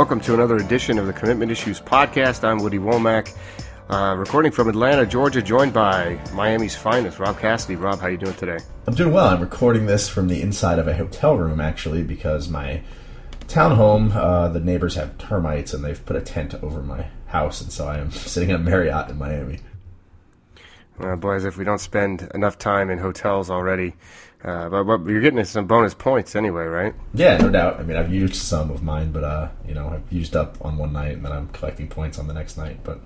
Welcome to another edition of the Commitment Issues Podcast. I'm Woody Womack, uh, recording from Atlanta, Georgia, joined by Miami's finest, Rob Cassidy. Rob, how you doing today? I'm doing well. I'm recording this from the inside of a hotel room, actually, because my townhome, uh, the neighbors have termites, and they've put a tent over my house, and so I am sitting in a Marriott in Miami. Uh, boys, if we don't spend enough time in hotels already, uh, but, but, you're getting some bonus points anyway, right? Yeah, no doubt. I mean, I've used some of mine, but uh, you know, I've used up on one night, and then I'm collecting points on the next night. But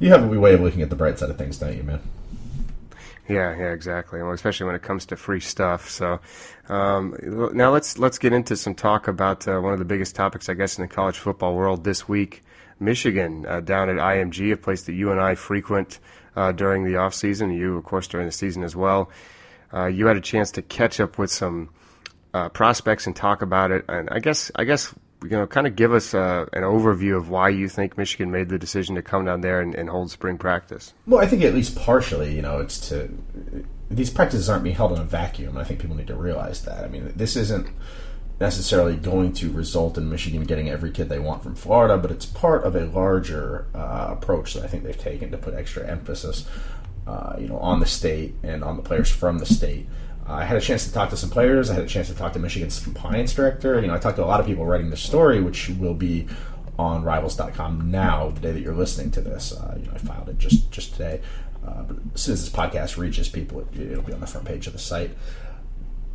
you have a way of looking at the bright side of things, don't you, man? Yeah, yeah, exactly. Well, especially when it comes to free stuff. So um, now let's let's get into some talk about uh, one of the biggest topics, I guess, in the college football world this week. Michigan uh, down at IMG, a place that you and I frequent uh, during the off season. You, of course, during the season as well uh, you had a chance to catch up with some uh, prospects and talk about it. And I guess I guess you know kind of give us uh, an overview of why you think Michigan made the decision to come down there and, and, hold spring practice. Well, I think at least partially, you know, it's to these practices aren't being held in a vacuum. I think people need to realize that. I mean, this isn't necessarily going to result in Michigan getting every kid they want from Florida, but it's part of a larger uh, approach that I think they've taken to put extra emphasis uh, you know, on the state and on the players from the state. Uh, I had a chance to talk to some players. I had a chance to talk to Michigan's compliance director. You know, I talked to a lot of people writing this story, which will be on Rivals.com now, the day that you're listening to this. Uh, you know, I filed it just just today. Uh, but as soon as this podcast reaches people, it, will be on the front page of the site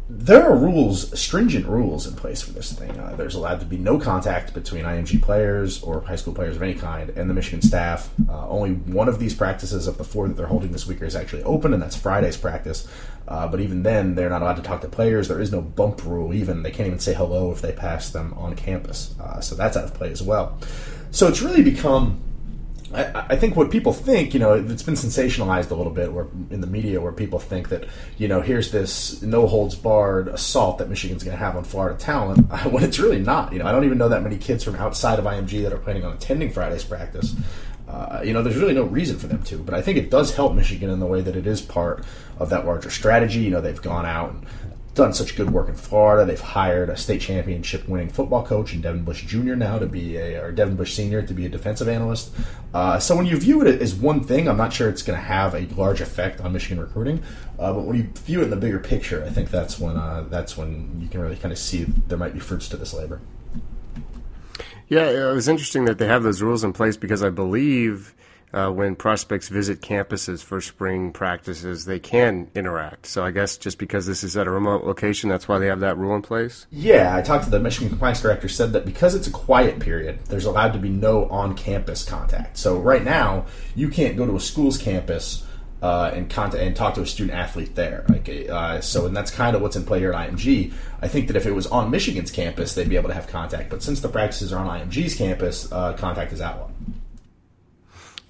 there are rules, stringent rules in place for this thing. Uh, there's allowed to be no contact between IMG players or high school players of any kind and the Michigan staff. Uh, only one of these practices of the four that they're holding this week is actually open, and that's Friday's practice. Uh, but even then, they're not allowed to talk to players. There is no bump rule. Even they can't even say hello if they pass them on campus. Uh, so that's out of play as well. So it's really become I, I, think what people think, you know, it's been sensationalized a little bit where in the media where people think that, you know, here's this no holds barred assault that Michigan's going to have on Florida talent when it's really not. You know, I don't even know that many kids from outside of IMG that are planning on attending Friday's practice. Uh, you know, there's really no reason for them to, but I think it does help Michigan in the way that it is part of that larger strategy. You know, they've gone out and done such good work in Florida. They've hired a state championship winning football coach and Devin Bush Jr. now to be a, or Devin Bush Sr. to be a defensive analyst. Uh, so when you view it as one thing, I'm not sure it's going to have a large effect on Michigan recruiting. Uh, but when you view it in the bigger picture, I think that's when uh, that's when you can really kind of see there might be fruits to this labor. Yeah, it was interesting that they have those rules in place because I believe uh, when prospects visit campuses for spring practices, they can interact. So I guess just because this is at a remote location, that's why they have that rule in place. Yeah, I talked to the Michigan compliance director. Said that because it's a quiet period, there's allowed to be no on-campus contact. So right now, you can't go to a school's campus. Uh, and contact and talk to a student athlete there. Like, uh, so, and that's kind of what's in play here at IMG. I think that if it was on Michigan's campus, they'd be able to have contact. But since the practices are on IMG's campus, uh, contact is outlawed.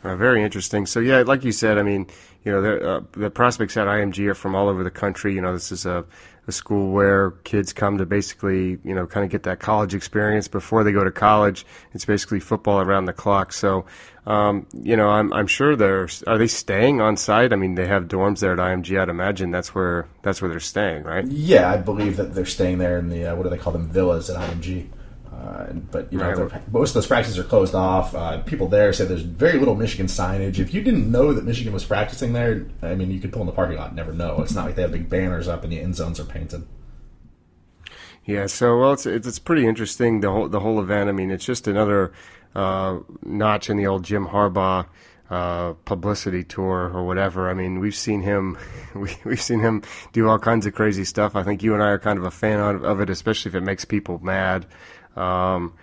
Uh, very interesting. So yeah, like you said, I mean, you know, uh, the prospects at IMG are from all over the country. You know, this is a, a school where kids come to basically, you know, kind of get that college experience before they go to college. It's basically football around the clock. So, um, you know, I'm I'm sure they're are they staying on site? I mean, they have dorms there at IMG. I'd imagine that's where that's where they're staying, right? Yeah, I believe that they're staying there in the uh, what do they call them villas at IMG. Uh, but you know, right. most of those practices are closed off. Uh, people there say there's very little Michigan signage. If you didn't know that Michigan was practicing there, I mean, you could pull in the parking lot and never know. It's not like they have big banners up and the end zones are painted. Yeah, so well, it's it's, pretty interesting the whole the whole event. I mean, it's just another uh, notch in the old Jim Harbaugh uh, publicity tour or whatever. I mean, we've seen him, we, we've seen him do all kinds of crazy stuff. I think you and I are kind of a fan of, of it, especially if it makes people mad. Um,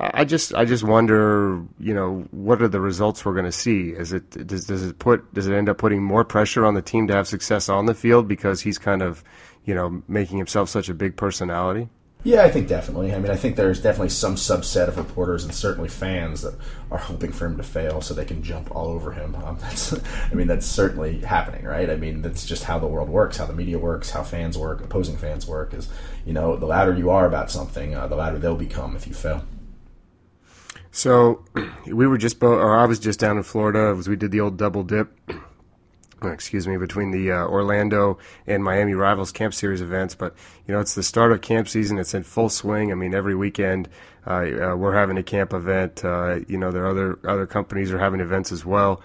I just I just wonder, you know, what are the results we're going to see? Is it does does it put does it end up putting more pressure on the team to have success on the field because he's kind of, you know, making himself such a big personality? Yeah, I think definitely. I mean, I think there's definitely some subset of reporters and certainly fans that are hoping for him to fail so they can jump all over him. Um, that's, I mean, that's certainly happening, right? I mean, that's just how the world works, how the media works, how fans work, opposing fans work. Is you know, the louder you are about something, uh, the louder they'll become if you fail. So, we were just, or I was just down in Florida as we did the old double dip excuse me, between the uh, Orlando and Miami Rivals Camp Series events. But you know, it's the start of camp season; it's in full swing. I mean, every weekend uh, uh, we're having a camp event. Uh, you know, there are other other companies are having events as well.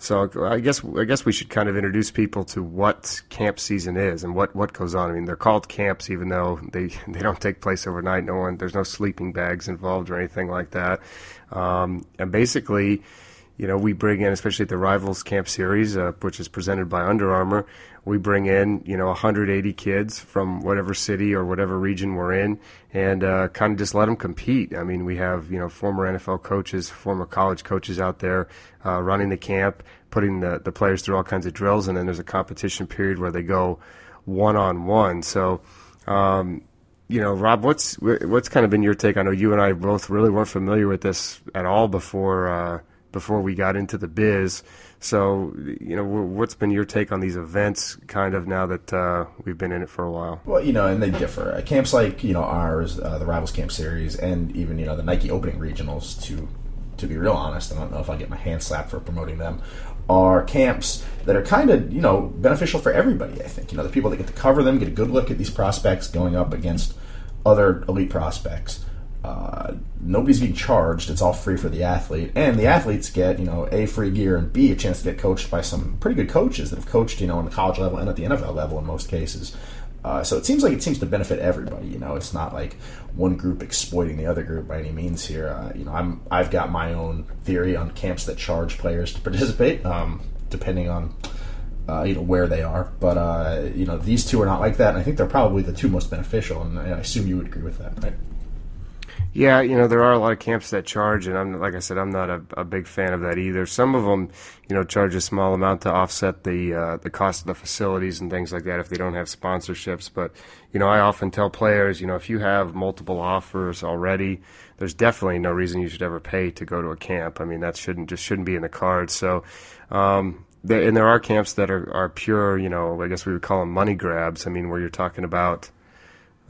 So I guess I guess we should kind of introduce people to what camp season is and what, what goes on. I mean, they're called camps even though they they don't take place overnight. No one there's no sleeping bags involved or anything like that. Um, and basically, you know, we bring in, especially at the Rivals Camp Series, uh, which is presented by Under Armour, we bring in, you know, 180 kids from whatever city or whatever region we're in and uh, kind of just let them compete. I mean, we have, you know, former NFL coaches, former college coaches out there uh, running the camp, putting the, the players through all kinds of drills, and then there's a competition period where they go one on one. So, um, you know, Rob, what's what's kind of been your take? I know you and I both really weren't familiar with this at all before uh, before we got into the biz. So, you know, what's been your take on these events, kind of now that uh, we've been in it for a while? Well, you know, and they differ. Camps like you know ours, uh, the Rivals Camp Series, and even you know the Nike Opening Regionals. To to be real honest, I don't know if I get my hand slapped for promoting them. Are camps that are kind of you know beneficial for everybody. I think you know the people that get to cover them get a good look at these prospects going up against other elite prospects. Uh, nobody's being charged. It's all free for the athlete, and the athletes get you know a free gear and b a chance to get coached by some pretty good coaches that have coached you know on the college level and at the NFL level in most cases. Uh, so it seems like it seems to benefit everybody. You know, it's not like one group exploiting the other group by any means here. Uh, you know, I'm I've got my own theory on camps that charge players to participate, um, depending on. Uh, you know where they are, but uh, you know these two are not like that, and I think they're probably the two most beneficial. And I assume you would agree with that, right? Yeah, you know there are a lot of camps that charge, and I'm like I said, I'm not a, a big fan of that either. Some of them, you know, charge a small amount to offset the uh, the cost of the facilities and things like that if they don't have sponsorships. But you know, I often tell players, you know, if you have multiple offers already, there's definitely no reason you should ever pay to go to a camp. I mean, that shouldn't just shouldn't be in the cards. So. Um, and there are camps that are, are pure, you know, I guess we would call them money grabs. I mean, where you're talking about,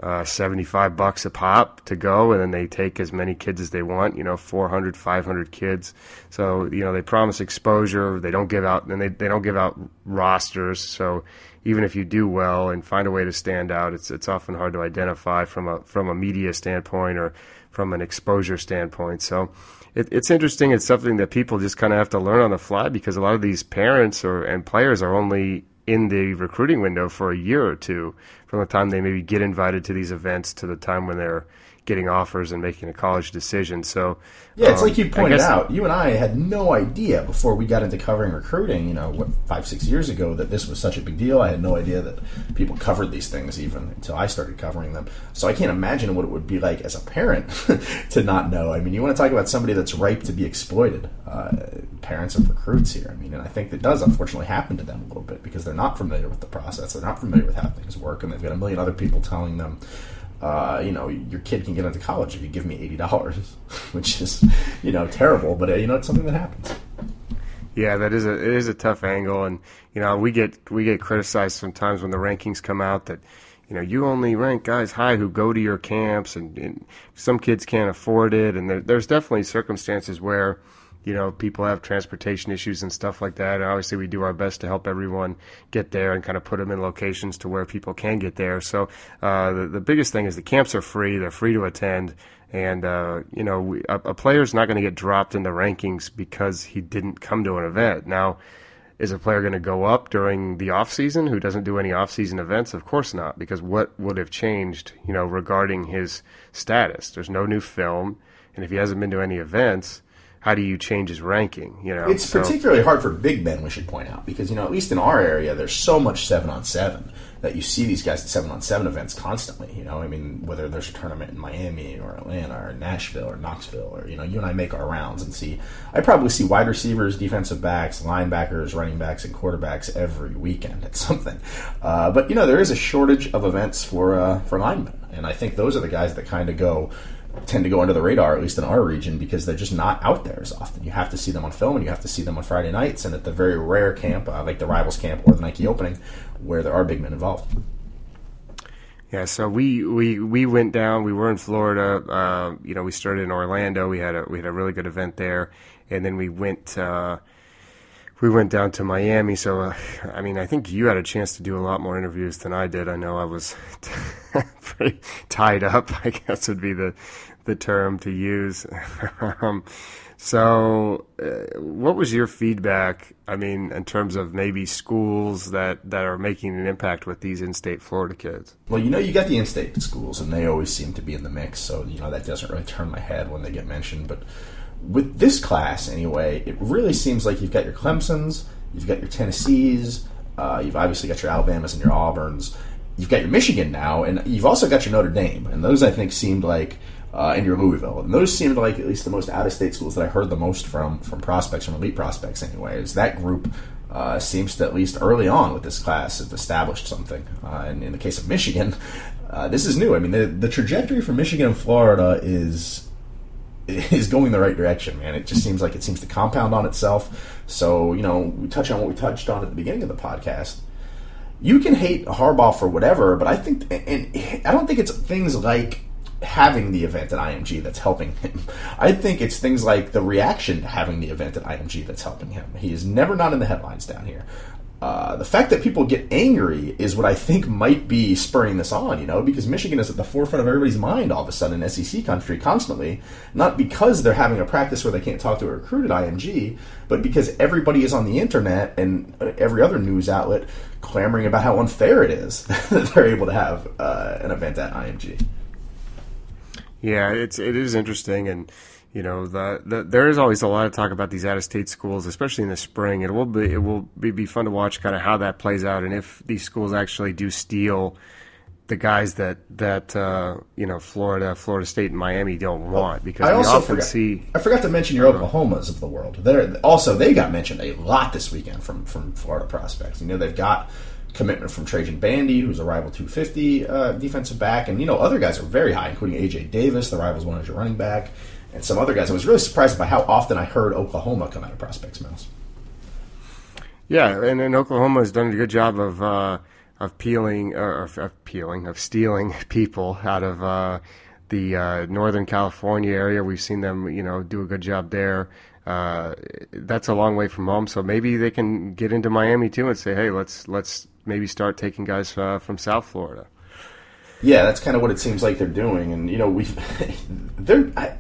uh, 75 bucks a pop to go and then they take as many kids as they want you know 400 500 kids. So you know they promise exposure they don't give out and they, they don't give out rosters. So even if you do well and find a way to stand out it's it's often hard to identify from a from a media standpoint or from an exposure standpoint. So it, it's interesting. It's something that people just kind of have to learn on the fly because a lot of these parents or and players are only in the recruiting window for a year or two from the time they maybe get invited to these events to the time when they're getting offers and making a college decision. So yeah, it's um, like you pointed out. You and I had no idea before we got into covering recruiting. You know, what five six years ago that this was such a big deal. I had no idea that people covered these things even until I started covering them. So I can't imagine what it would be like as a parent to not know. I mean, you want to talk about somebody that's ripe to be exploited. Uh, parents of recruits here. I mean, and I think that does unfortunately happen to them a little bit because they're not familiar with the process. They're not familiar with how things work, and they've got a million other people telling them uh, you know, your kid can get into college if you give me eighty dollars, which is, you know, terrible. But uh, you know, it's something that happens. Yeah, that is a it is a tough angle, and you know, we get we get criticized sometimes when the rankings come out that you know you only rank guys high who go to your camps, and, and some kids can't afford it, and there, there's definitely circumstances where you know, people have transportation issues and stuff like that. And obviously, we do our best to help everyone get there and kind of put them in locations to where people can get there. So uh, the, the biggest thing is the camps are free; they're free to attend. And uh, you know, we, a, a player's not going to get dropped in the rankings because he didn't come to an event. Now, is a player going to go up during the off season who doesn't do any off season events? Of course not, because what would have changed, you know, regarding his status? There's no new film, and if he hasn't been to any events, how do you change his ranking? You know, it's so. particularly hard for big men. We should point out because you know at least in our area, there's so much seven on seven that you see these guys at seven on seven events constantly. You know, I mean, whether there's a tournament in Miami or Atlanta or Nashville or Knoxville or you know, you and I make our rounds and see. I probably see wide receivers, defensive backs, linebackers, running backs, and quarterbacks every weekend at something. Uh, but you know, there is a shortage of events for uh, for linemen, and I think those are the guys that kind of go tend to go under the radar, at least in our region, because they're just not out there as often. You have to see them on film and you have to see them on Friday nights and at the very rare camp, uh, like the Rivals camp or the Nike opening, where there are big men involved. Yeah, so we, we, we went down. We were in Florida. Uh, you know, we started in Orlando. We had a we had a really good event there, and then we went. Uh, we went down to Miami. So, uh, I mean, I think you had a chance to do a lot more interviews than I did. I know I was pretty tied up. I guess would be the the term to use. um, so, uh, what was your feedback? I mean, in terms of maybe schools that, that are making an impact with these in-state Florida kids. Well, you know, you got the in-state schools, and they always seem to be in the mix. So, you know, that doesn't really turn my head when they get mentioned. But with this class, anyway, it really seems like you've got your Clemson's, you've got your Tennessees, uh, you've obviously got your Alabamas and your Auburns, you've got your Michigan now, and you've also got your Notre Dame. And those, I think, seemed like uh, and your Louisville. And those seemed like at least the most out of state schools that I heard the most from from prospects, from elite prospects, anyways. That group uh, seems to at least early on with this class have established something. Uh, and in the case of Michigan, uh, this is new. I mean, the, the trajectory for Michigan and Florida is is going the right direction, man. It just seems like it seems to compound on itself. So, you know, we touch on what we touched on at the beginning of the podcast. You can hate Harbaugh for whatever, but I think, and I don't think it's things like having the event at IMG that's helping him. I think it's things like the reaction to having the event at IMG that's helping him. He is never not in the headlines down here. Uh, the fact that people get angry is what I think might be spurring this on, you know, because Michigan is at the forefront of everybody's mind all of a sudden in SEC country constantly, not because they're having a practice where they can't talk to a recruit at IMG, but because everybody is on the internet and every other news outlet clamoring about how unfair it is that they're able to have uh, an event at IMG. Yeah, it's it is interesting, and you know the, the there is always a lot of talk about these out of state schools, especially in the spring. It will be it will be, be fun to watch kind of how that plays out, and if these schools actually do steal the guys that that uh, you know Florida, Florida State, and Miami don't want because I we often forgot, see. I forgot to mention your Oklahomas of the world. They're also they got mentioned a lot this weekend from from Florida prospects. You know they've got commitment from Trajan Bandy, who's a rival 250 uh, defensive back, and you know other guys are very high, including AJ Davis, the rivals one as your running back, and some other guys. I was really surprised by how often I heard Oklahoma come out of prospects' mouths. Yeah, and, and Oklahoma has done a good job of uh, of peeling or of peeling of stealing people out of uh, the uh, Northern California area. We've seen them, you know, do a good job there. Uh, that's a long way from home, so maybe they can get into Miami too and say, "Hey, let's let's maybe start taking guys uh, from South Florida. Yeah, that's kind of what it seems like they're doing, and you know we, they're. I,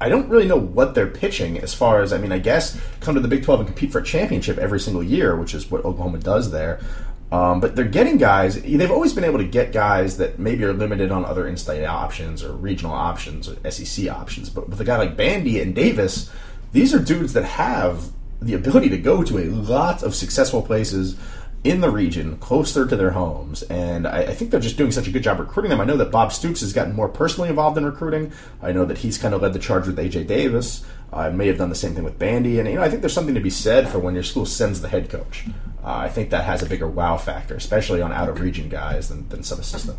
I don't really know what they're pitching as far as I mean. I guess come to the Big Twelve and compete for a championship every single year, which is what Oklahoma does there. Um, but they're getting guys. They've always been able to get guys that maybe are limited on other in-state options or regional options or SEC options. But with a guy like Bandy and Davis, these are dudes that have the ability to go to a lot of successful places in the region, closer to their homes. And I, I, think they're just doing such a good job recruiting them. I know that Bob Stoops has gotten more personally involved in recruiting. I know that he's kind of led the charge with AJ Davis. I may have done the same thing with Bandy. And, you know, I think there's something to be said for when your school sends the head coach. Uh, I think that has a bigger wow factor, especially on out of region guys than, than some assistant.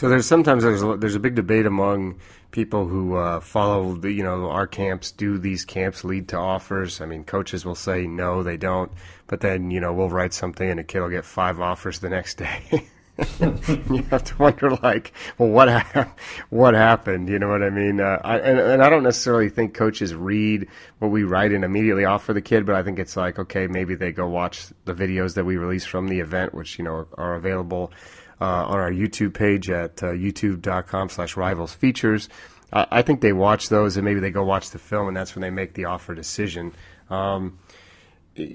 So there's sometimes there's a, there's a big debate among people who uh, follow the you know our camps. Do these camps lead to offers? I mean, coaches will say no, they don't. But then you know we'll write something and a kid will get five offers the next day. you have to wonder like, well, what ha- what happened? You know what I mean? Uh, I, and, and I don't necessarily think coaches read what we write and immediately offer the kid, but I think it's like, okay, maybe they go watch the videos that we release from the event, which you know are, available on our YouTube page at uh, youtube.com slash rivals features. I think they watch those and maybe they go watch the film and that's when they make the offer decision. Um,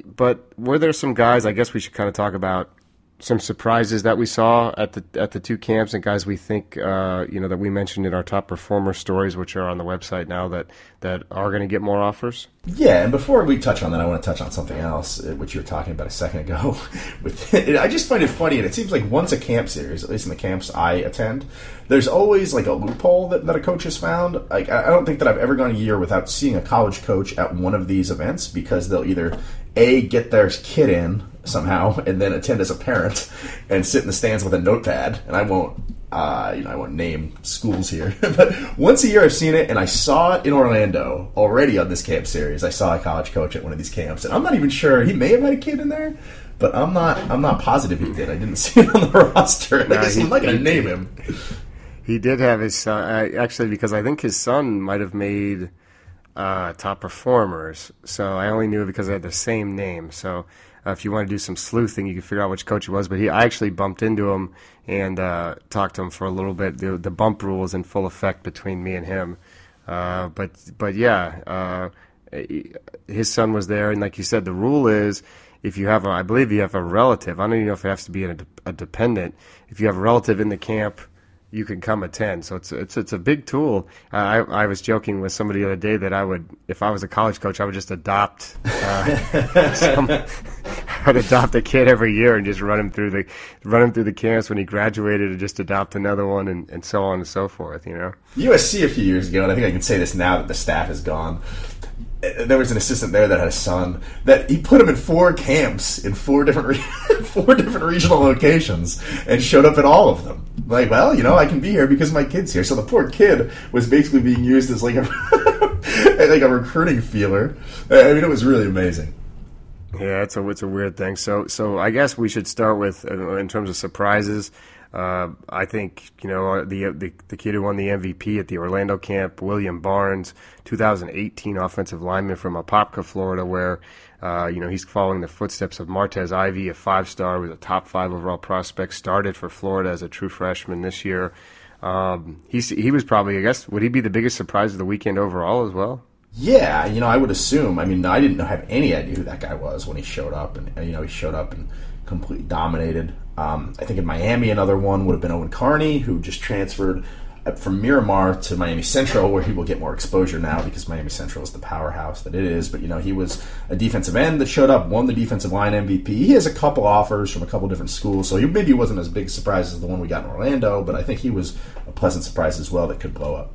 but were there some guys, I guess we should kind of talk about some surprises that we saw at the at the two camps and guys we think uh, you know that we mentioned in our top performer stories, which are on the website now that that are going to get more offers. Yeah, and before we touch on that, I want to touch on something else, uh, which you were talking about a second ago. With I just find it funny, and it seems like once a camp series, at least in the camps I attend, there's always like a loophole that, that a coach has found. Like I don't think that I've ever gone a year without seeing a college coach at one of these events because they'll either a get their kid in somehow and then attend as a parent and sit in the stands with a notepad. And I won't, uh, you know, I won't name schools here, but once a year I've seen it, and I saw it in Orlando already on this camp series. I saw a college coach at one of these camps, and I'm not even sure he may have had a kid in there. But I'm not. I'm not positive he did. I didn't see it on the roster. I guess I'm not going to name him. He did have his son. Uh, actually, because I think his son might have made uh, top performers. So I only knew it because they had the same name. So uh, if you want to do some sleuthing, you can figure out which coach it was. But he, I actually bumped into him and uh, talked to him for a little bit. The, the bump rule was in full effect between me and him. Uh, but but yeah, uh, his son was there, and like you said, the rule is if you have a, I believe you have a relative. I don't even know if it has to be a, a dependent. If you have a relative in the camp you can come attend. So it's it's it's a big tool. Uh, I I was joking with somebody the other day that I would, if I was a college coach, I would just adopt. Uh, some, I'd adopt a kid every year and just run him through the run him through the camps when he graduated, and just adopt another one, and, and so on and so forth. You know, USC a few years ago, and I think I can say this now that the staff is gone there was an assistant there that had a son that he put him in four camps in four different re- four different regional locations and showed up at all of them. Like, well, you know, I can be here because my kid's here. So the poor kid was basically being used as like a like a recruiting feeler. I mean, it was really amazing. Yeah, it's a it's a weird thing. So so I guess we should start with uh, in terms of surprises. Uh, I think you know the, the the kid who won the MVP at the Orlando camp, William Barnes, 2018 offensive lineman from Apopka, Florida, where uh, you know he's following the footsteps of Martez Ivey, a five-star, was a top five overall prospect, started for Florida as a true freshman this year. Um, he's he was probably I guess would he be the biggest surprise of the weekend overall as well? Yeah, you know I would assume. I mean I didn't have any idea who that guy was when he showed up, and you know he showed up and completely dominated. Um, I think in Miami, another one would have been Owen Carney, who just transferred uh, from Miramar to Miami Central, where he will get more exposure now because Miami Central is the powerhouse that it is. But you know, he was a defensive end that showed up, won the defensive line MVP. He has a couple offers from a couple different schools, so he maybe wasn't as big a surprise as the one we got in Orlando, but I think he was a pleasant surprise as well that could blow up.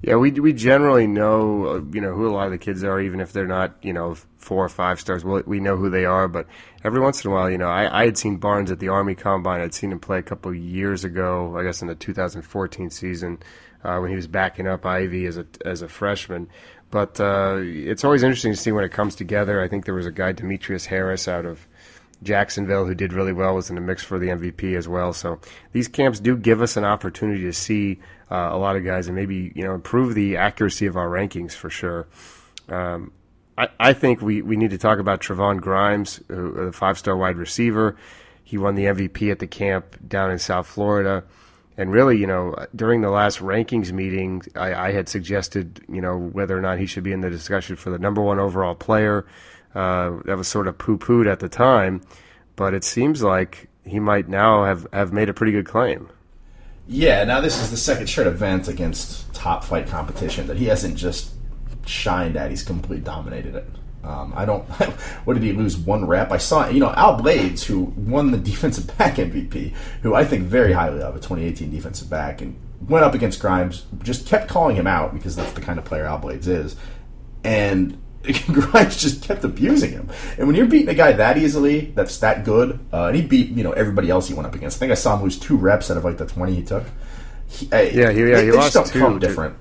Yeah, we we generally know uh, you know who a lot of the kids are, even if they're not you know four or five stars. we we know who they are, but every once in a while, you know, I, I had seen Barnes at the Army Combine. I'd seen him play a couple years ago, I guess in the 2014 season uh, when he was backing up Ivey as a as a freshman. But uh, it's always interesting to see when it comes together. I think there was a guy Demetrius Harris out of Jacksonville, who did really well, was in the mix for the MVP as well. So these camps do give us an opportunity to see uh, a lot of guys and maybe you know improve the accuracy of our rankings for sure. Um, I, I think we, we need to talk about Trevon Grimes, the five star wide receiver. He won the MVP at the camp down in South Florida. And really, you know, during the last rankings meeting, I, I had suggested, you know, whether or not he should be in the discussion for the number one overall player. Uh, that was sort of poo pooed at the time, but it seems like he might now have, have made a pretty good claim. Yeah, now this is the second straight event against top flight competition that he hasn't just shined at; he's completely dominated it. Um, I don't. what did he lose? One rep. I saw. You know, Al Blades, who won the defensive back MVP, who I think very highly of, a 2018 defensive back, and went up against Grimes. Just kept calling him out because that's the kind of player Al Blades is, and Grimes just kept abusing him. And when you're beating a guy that easily, that's that good, uh, and he beat you know everybody else he went up against. I think I saw him lose two reps out of like the twenty he took. He, yeah, he, yeah, he lost just two. Come different.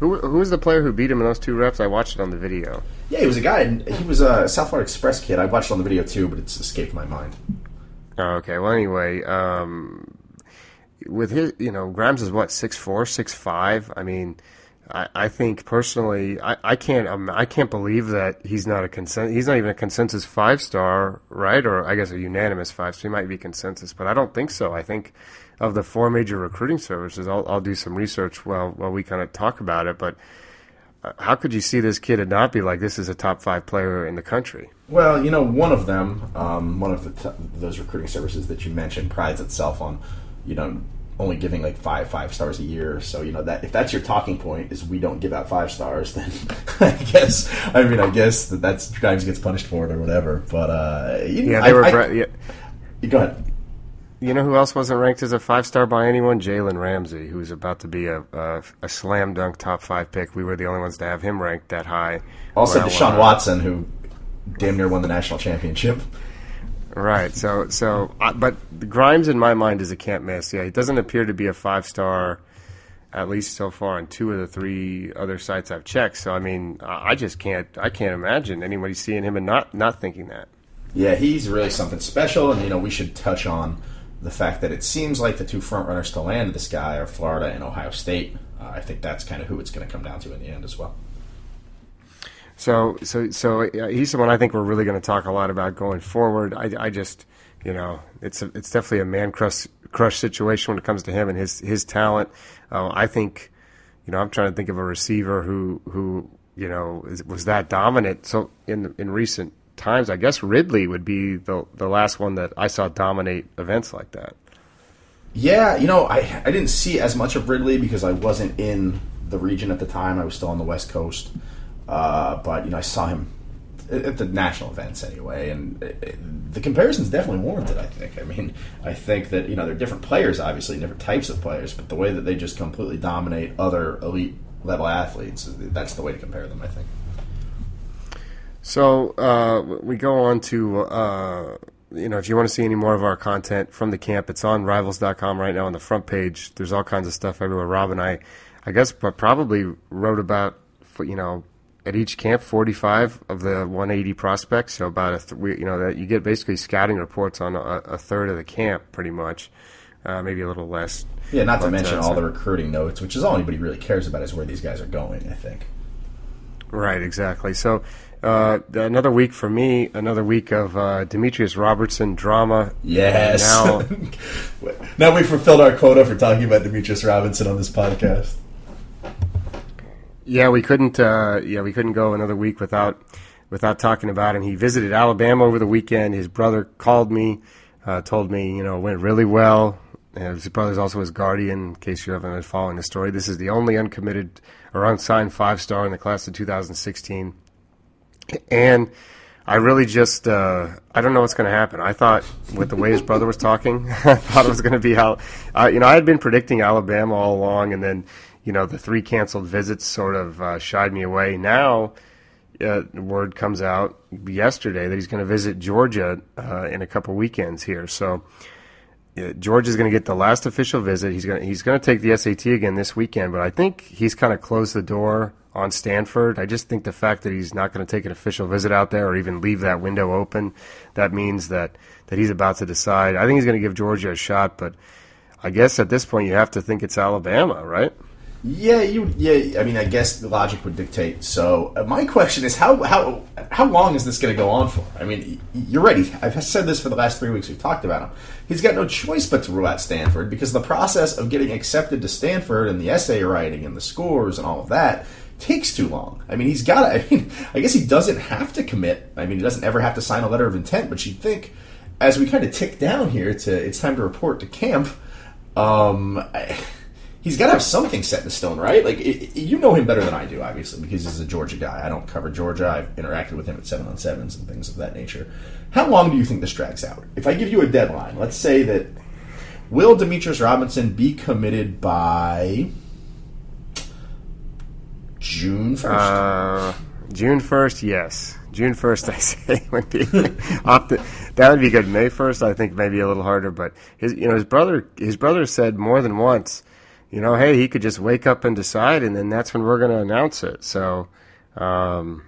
Who who was the player who beat him in those two reps? I watched it on the video. Yeah, he was a guy. He was a South Florida Express kid. I watched it on the video too, but it's escaped my mind. Oh, okay. Well, anyway, um, with his, you know, Grimes is what six four, six five. I mean I, I think personally, I, I can't um, I can't believe that he's not a consent. He's not even a consensus five star, right? Or I guess a unanimous five. So he might be consensus, but I don't think so. I think of the four major recruiting services, I'll, I'll do some research while while we kind of talk about it. But uh, how could you see this kid and not be like this is a top five player in the country? Well, you know, one of them, um, one of the t- those recruiting services that you mentioned, prides itself on, you know, only giving like five five stars a year. So you know that if that's your talking point is we don't give out five stars, then I guess I mean I guess that that's Grimes gets punished for it or whatever. But uh, you yeah, they I, were. I, yeah. Go ahead. You know who else wasn't ranked as a five star by anyone? Jalen Ramsey, who's about to be a, a, a slam dunk top five pick. We were the only ones to have him ranked that high. Also, Deshaun Watson, who damn near won the national championship. Right. So, so, but Grimes in my mind is a can't miss. Yeah, he doesn't appear to be a five star, at least so far on two of the three other sites I've checked. So, I mean, I just can't, I can't imagine anybody seeing him and not not thinking that. Yeah, he's really something special, and you know, we should touch on the fact that it seems like the two front runners to land this guy are Florida and Ohio State. Uh, I think that's kind of who it's going to come down to in the end as well. So, so, so he's someone I think we're really going to talk a lot about going forward. I, I just, you know, it's a, it's definitely a man crush crush situation when it comes to him and his his talent. Uh, I think, you know, I'm trying to think of a receiver who who you know is, was that dominant. So in in recent times, I guess Ridley would be the the last one that I saw dominate events like that. Yeah, you know, I I didn't see as much of Ridley because I wasn't in the region at the time. I was still on the West Coast. Uh, but you know, I saw him at the national events anyway, and it, it, the comparison's definitely warranted. I think. I mean, I think that you know they're different players, obviously different types of players, but the way that they just completely dominate other elite level athletes, that's the way to compare them. I think. So uh, we go on to. Uh, you know, if you want to see any more of our content from the camp, it's on rivals.com right now on the front page. There's all kinds of stuff everywhere. Rob and I, I guess, probably wrote about, you know, at each camp 45 of the 180 prospects. So about a th- you know that you get basically scouting reports on a, a third of the camp pretty much uh, maybe a little less. Yeah not to mention all the recruiting notes which is all anybody really cares about is where these guys are going i think. Right exactly. So uh, another week for me another week of uh, demetrius robertson drama. Yes. Now now we fulfilled our quota for talking about demetrius robertson on this podcast yeah, we couldn't. Uh, yeah, we couldn't go another week without without talking about him. He visited Alabama over the weekend. His brother called me, uh, told me you know it went really well. And his brother's also his guardian. In case you haven't been following the story, this is the only uncommitted or unsigned five star in the class of 2016. And I really just uh, I don't know what's going to happen. I thought with the way his brother was talking, I thought it was going to be how uh, you know I had been predicting Alabama all along, and then you know, the three canceled visits sort of uh, shied me away. Now, uh, word comes out yesterday that he's going to visit Georgia uh, in a couple weekends here. So uh, is going to get the last official visit. He's going to, he's going to take the SAT again this weekend, but I think he's kind of closed the door on Stanford. I just think the fact that he's not going to take an official visit out there or even leave that window open, that means that that he's about to decide. I think he's going to give Georgia a shot, but I guess at this point you have to think it's Alabama, right? Yeah, you. Yeah, I mean, I guess the logic would dictate. So, uh, my question is, how how how long is this going to go on for? I mean, you're ready. I've said this for the last three weeks. We've talked about him. He's got no choice but to rule out Stanford because the process of getting accepted to Stanford and the essay writing and the scores and all of that takes too long. I mean, he's got. I mean, I guess he doesn't have to commit. I mean, he doesn't ever have to sign a letter of intent. But you'd think, as we kind of tick down here to it's time to report to camp. Um, I, he's got to have something set in stone, right? Like it, you know him better than I do, obviously, because he's a Georgia guy. I don't cover Georgia. I've interacted with him at seven on sevens and things of that nature. How long do you think this drags out? If I give you a deadline, let's say that will Demetrius Robertson be committed by June first? Uh, June first, yes. June first, I say would be the, that would be good. May first, I think maybe a little harder, but his you know his brother his brother said more than once you know, hey, he could just wake up and decide, and then that's when we're going to announce it. So, um,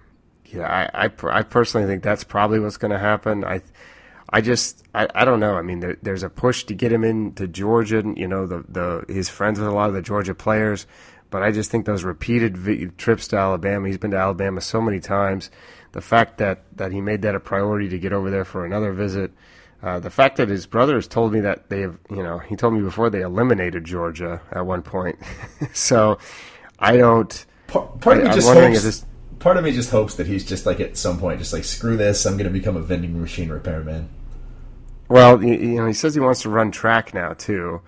yeah, I, I, I, personally think that's probably what's going to happen. I, I just, I, I don't know. I mean, there, there's a push to get him into Georgia. You know, the the he's friends with a lot of the Georgia players, but I just think those repeated vi- trips to Alabama. He's been to Alabama so many times. The fact that that he made that a priority to get over there for another visit. Uh, the fact that his brothers told me that they have, you know, he told me before they eliminated Georgia at one point. so I don't. Part, part I, of me just hopes. This, part of me just hopes that he's just like at some point, just like screw this, I'm going to become a vending machine repairman. Well, you, you know, he says he wants to run track now too.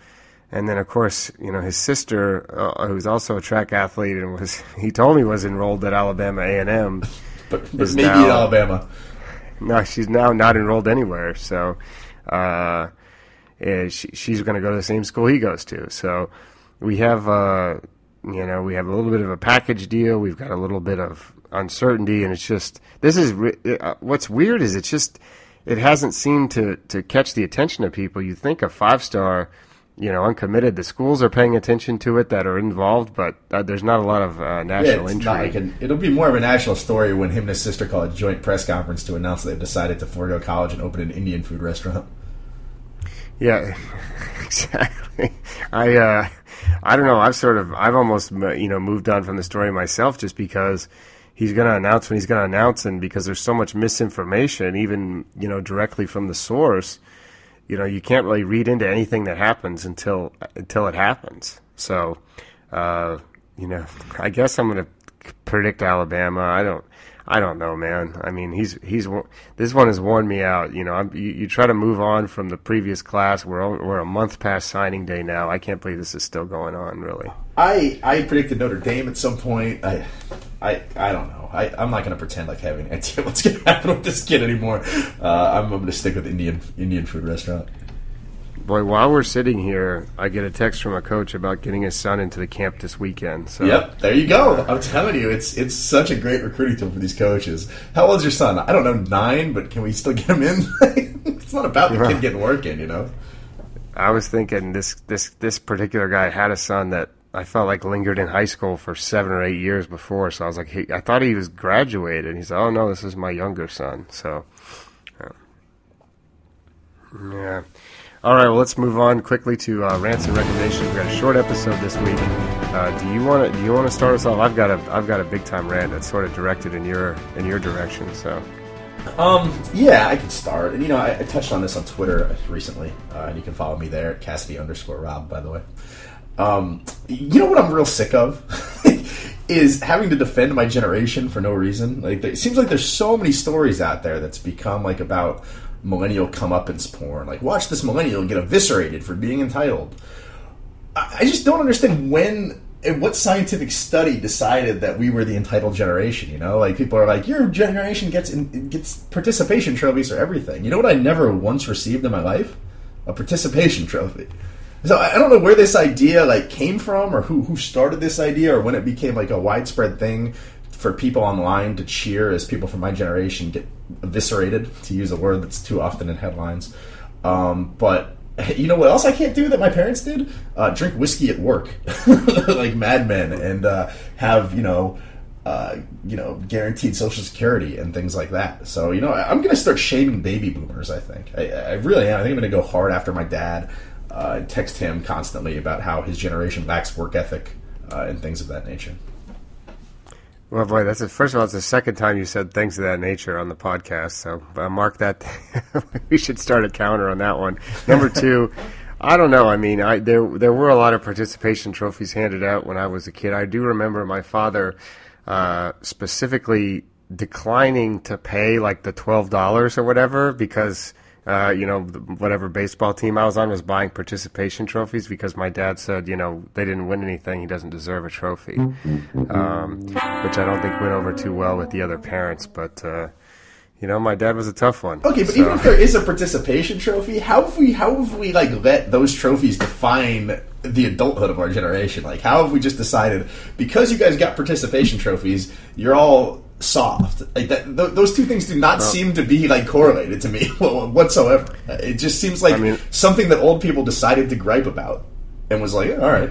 And then, of course, you know his sister, uh, who's also a track athlete, and was he told me was enrolled at Alabama A and M, but, but maybe now, at Alabama no, she's now not enrolled anywhere. So uh, eh, she, she's going to go to the same school he goes to. So we have, uh, you know, we have a little bit of a package deal. We've got a little bit of uncertainty, and it's just this is uh, what's weird is it's just it hasn't seemed to to catch the attention of people. You think a five star you know, uncommitted. The schools are paying attention to it that are involved, but uh, there's not a lot of uh, national yeah, intrigue. Like it'll be more of a national story when him and his sister call a joint press conference to announce that they've decided to forego college and open an Indian food restaurant. Yeah, exactly. I uh, I don't know. I've sort of, I've almost, you know, moved on from the story myself just because he's going to announce when he's going to announce, and because there's so much misinformation, even you know, directly from the source. You know, you can't really read into anything that happens until until it happens. So, uh, you know, I guess I'm going to predict Alabama. I don't. I don't know, man. I mean, he's he's this one has worn me out. You know, I'm, you, you try to move on from the previous class. We're we're a month past signing day now. I can't believe this is still going on. Really, I I predicted Notre Dame at some point. I I I don't know. I I'm not going to pretend like I have any idea what's going to happen with this kid anymore. Uh, I'm, I'm going to stick with Indian Indian food restaurant. Boy, while we're sitting here, I get a text from a coach about getting his son into the camp this weekend. So. Yep, there you go. I'm telling you, it's it's such a great recruiting tool for these coaches. How old is your son? I don't know, nine, but can we still get him in? it's not about the kid getting work in, you know. I was thinking this this this particular guy had a son that I felt like lingered in high school for seven or eight years before. So I was like, hey, I thought he was graduated. He's like, oh no, this is my younger son. So, yeah. All right, well, let's move on quickly to uh, rants and recommendations. We've got a short episode this week. Uh, do you want to do you want to start us off? I've got a I've got a big time rant that's sort of directed in your in your direction. So, um, yeah, I could start. And you know, I, I touched on this on Twitter recently, uh, and you can follow me there at Cassidy underscore Rob. By the way, um, you know what I'm real sick of is having to defend my generation for no reason. Like, it seems like there's so many stories out there that's become like about millennial comeuppance porn. Like, watch this millennial get eviscerated for being entitled. I just don't understand when and what scientific study decided that we were the entitled generation. You know, like people are like, your generation gets in, gets participation trophies for everything. You know what I never once received in my life? A participation trophy. So I don't know where this idea like came from, or who who started this idea, or when it became like a widespread thing for people online to cheer as people from my generation get eviscerated, to use a word that's too often in headlines. Um, but you know what else I can't do that my parents did? Uh, drink whiskey at work, like madmen, and uh, have you know, uh, you know, guaranteed Social Security and things like that. So you know, I, am going to start shaming baby boomers. I think I, I really am. I think I'm going to go hard after my dad. Uh, text him constantly about how his generation lacks work ethic uh, and things of that nature. Well, boy, that's a, first of all, it's the second time you said things of that nature on the podcast. So uh, mark that. we should start a counter on that one. Number two, I don't know. I mean, I there there were a lot of participation trophies handed out when I was a kid. I do remember my father uh, specifically declining to pay like the twelve dollars or whatever because uh, you know, whatever baseball team I was on was buying participation trophies because my dad said, you know, they didn't win anything. He doesn't deserve a trophy, um, which I don't think went over too well with the other parents. But uh, you know, my dad was a tough one. Okay, but so. even if there is a participation trophy, how have we how have we like let those trophies define the adulthood of our generation? Like, how have we just decided because you guys got participation trophies, you're all soft. Like that, th- those two things do not no. seem to be like correlated to me whatsoever. It just seems like I mean, something that old people decided to gripe about and was like, all right.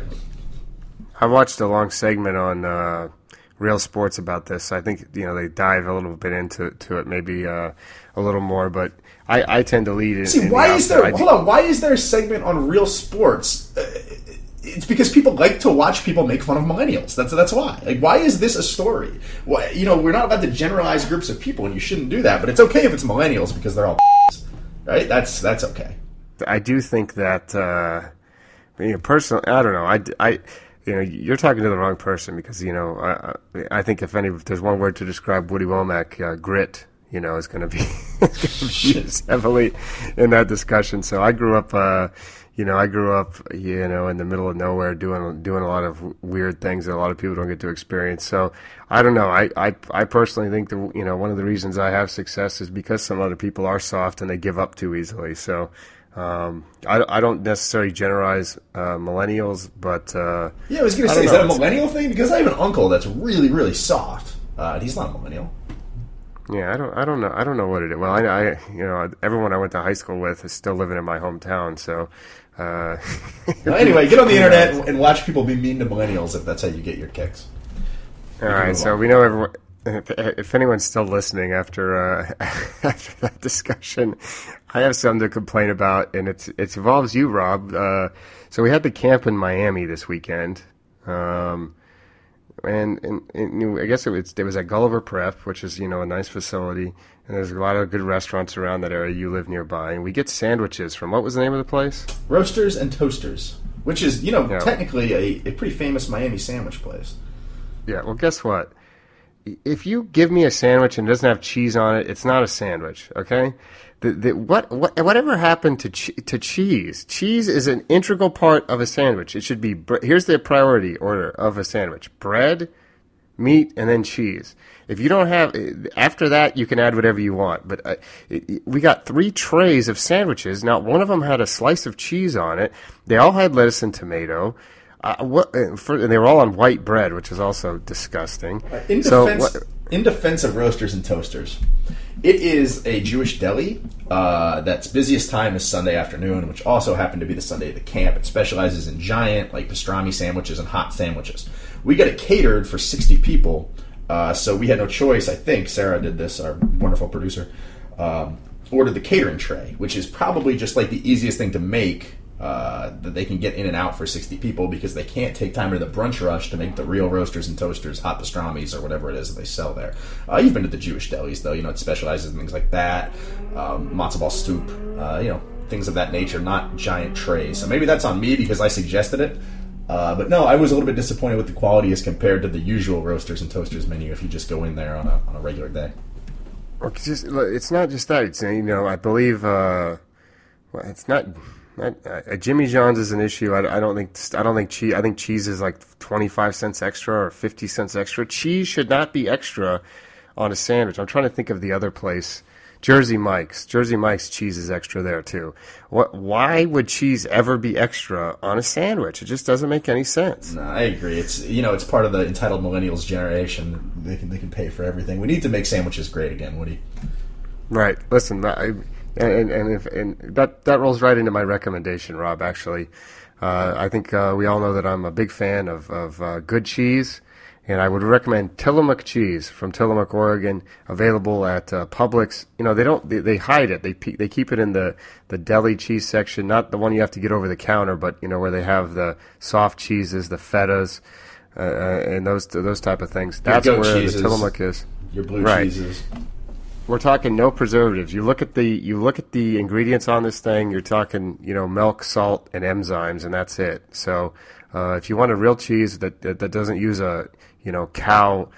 I watched a long segment on uh, Real Sports about this. I think you know they dive a little bit into to it, maybe uh, a little more, but I, I tend to lead. See, in why the is there? hold on, why is there a segment on Real Sports? Uh, it's because people like to watch people make fun of millennials. That's that's why. Like, why is this a story? Why, you know, we're not about to generalize groups of people, and you shouldn't do that. But it's okay if it's millennials because they're all right. That's that's okay. I do think that uh, you know, personally, I don't know. I, I you know, you're talking to the wrong person because you know, I, I think if any, if there's one word to describe Woody Womack, uh, grit. You know, is going to be used heavily in that discussion. So I grew up. Uh, you know, I grew up, you know, in the middle of nowhere, doing doing a lot of weird things that a lot of people don't get to experience. So I don't know. I I, I personally think that you know one of the reasons I have success is because some other people are soft and they give up too easily. So. Um, I, I don't necessarily generalize uh, millennials, but uh, yeah, I was going to say, is that a millennial thing? Because I have an uncle that's really, really soft, uh, and he's not a millennial. Yeah, I don't, I don't know, I don't know what it is. Well, I, I, you know, everyone I went to high school with is still living in my hometown, so uh, well, anyway, get on the internet and watch people be mean to millennials if that's how you get your kicks. All right, so we know everyone if, if anyone's still listening after uh, after that discussion, I have something to complain about, and it's it involves you, Rob. Uh, so we had the camp in Miami this weekend, um, and, and, and I guess it was it was at Gulliver Prep, which is you know a nice facility, and there's a lot of good restaurants around that area. You live nearby, and we get sandwiches from what was the name of the place? Roasters and Toasters, which is you know Yeah. technically a, a pretty famous Miami sandwich place. Yeah, well, guess what? If you give me a sandwich and it doesn't have cheese on it, it's not a sandwich. Okay? The, the, what, what whatever happened to che- to cheese? Cheese is an integral part of a sandwich. It should be. Bre- here's the priority order of a sandwich: bread, meat, and then cheese. If you don't have after that, you can add whatever you want. But uh, it- we got three trays of sandwiches. Not one of them had a slice of cheese on it. They all had lettuce and tomato. Uh, what, uh, for, and they were all on white bread, which is also disgusting. In so defense, what, in defense of roasters and toasters, it is a Jewish deli uh, that's busiest time is Sunday afternoon, which also happened to be the Sunday of the camp. It specializes in giant like pastrami sandwiches and hot sandwiches. We got it catered for sixty people, uh, so we had no choice. I think Sarah did this, our wonderful producer. Um, ordered the catering tray, which is probably just like the easiest thing to make uh, that they can get in and out for 60 people because they can't take time to the brunch rush to make the real roasters and toasters, hot pastrami's, or whatever it is that they sell there. Uh, you've been to the Jewish delis, though. You know, it specializes in things like that, um, matzo ball soup, uh, you know, things of that nature, not giant trays. So maybe that's on me because I suggested it. Uh, but no, I was a little bit disappointed with the quality as compared to the usual roasters and toasters menu if you just go in there on a, on a regular day. it's just it's not just that. It's you know I believe uh, well, it's not. Not, uh, Jimmy John's is an issue. I, I don't think I don't think cheese. I think cheese is like twenty five cents extra or fifty cents extra. Cheese should not be extra on a sandwich. I'm trying to think of the other place. Jersey Mike's. Jersey Mike's cheese is extra there too. What? Why would cheese ever be extra on a sandwich? It just doesn't make any sense. No, I agree. It's you know it's part of the entitled millennials generation. They can they can pay for everything. We need to make sandwiches great again, Woody. Right. Listen, I, and and if and that that rolls right into my recommendation, Rob. Actually, uh, I think uh, we all know that I'm a big fan of of uh, good cheese, and I would recommend Tillamook cheese from Tillamook, Oregon, available at uh, Publix. You know, they don't they, they hide it. They they keep it in the the deli cheese section, not the one you have to get over the counter, but you know where they have the soft cheeses, the fetas. Uh, uh, and those those type of things. That's where cheeses. the Tillamook is. Your blue Right. cheeses. We're talking no preservatives. You look at the you look at the ingredients on this thing. You're talking you know milk, salt, and enzymes, and that's it. So uh, if you want a real cheese that, that that doesn't use a you know cow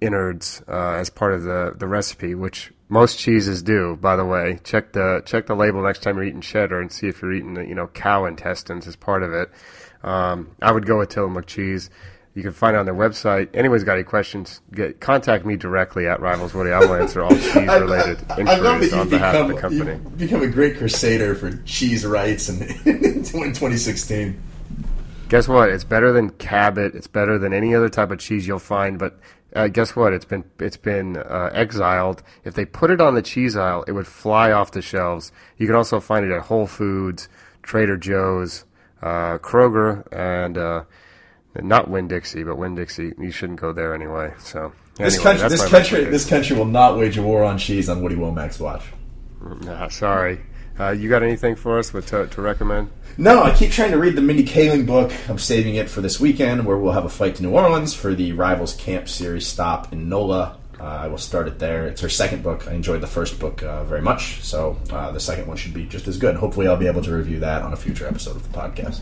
innards uh, as part of the the recipe, which most cheeses do, by the way, check the check the label next time you're eating cheddar and see if you're eating the, you know cow intestines as part of it. Um, I would go with Tillamook cheese. You can find it on their website. Anyone's got any questions, get, contact me directly at Rivals Woody. I will answer all cheese-related inquiries on behalf of the company. you've become a great crusader for cheese rights in, in 2016. Guess what? It's better than Cabot. It's better than any other type of cheese you'll find. But uh, guess what? It's been it's been uh, exiled. If they put it on the cheese aisle, it would fly off the shelves. You can also find it at Whole Foods, Trader Joe's, uh, Kroger, and uh, not Winn-Dixie, but Winn-Dixie. You shouldn't go there anyway. So This anyway, country, this country, this country will not wage a war on cheese on Woody Wommack's watch. Nah, sorry. Uh, you got anything for us to, to recommend? No, I keep trying to read the Mindy Kaling book. I'm saving it for this weekend, where we'll have a flight to New Orleans for the Rivals Camp Series stop in NOLA. Uh, I will start it there. It's her second book. I enjoyed the first book uh, very much, so uh, the second one should be just as good. Hopefully, I'll be able to review that on a future episode of the podcast.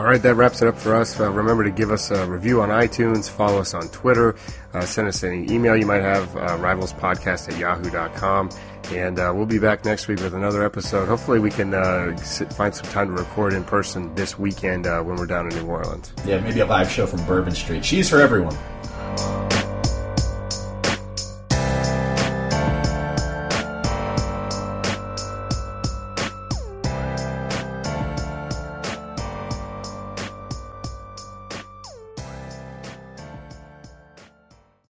All right, that wraps it up for us. Uh, remember to give us a review on iTunes, follow us on Twitter, uh, send us any email you might have, uh, rivalspodcast at yahoo.com. And uh, we'll be back next week with another episode. Hopefully, we can uh, sit, find some time to record in person this weekend uh, when we're down in New Orleans. Yeah, maybe a live show from Bourbon Street. Cheese for everyone.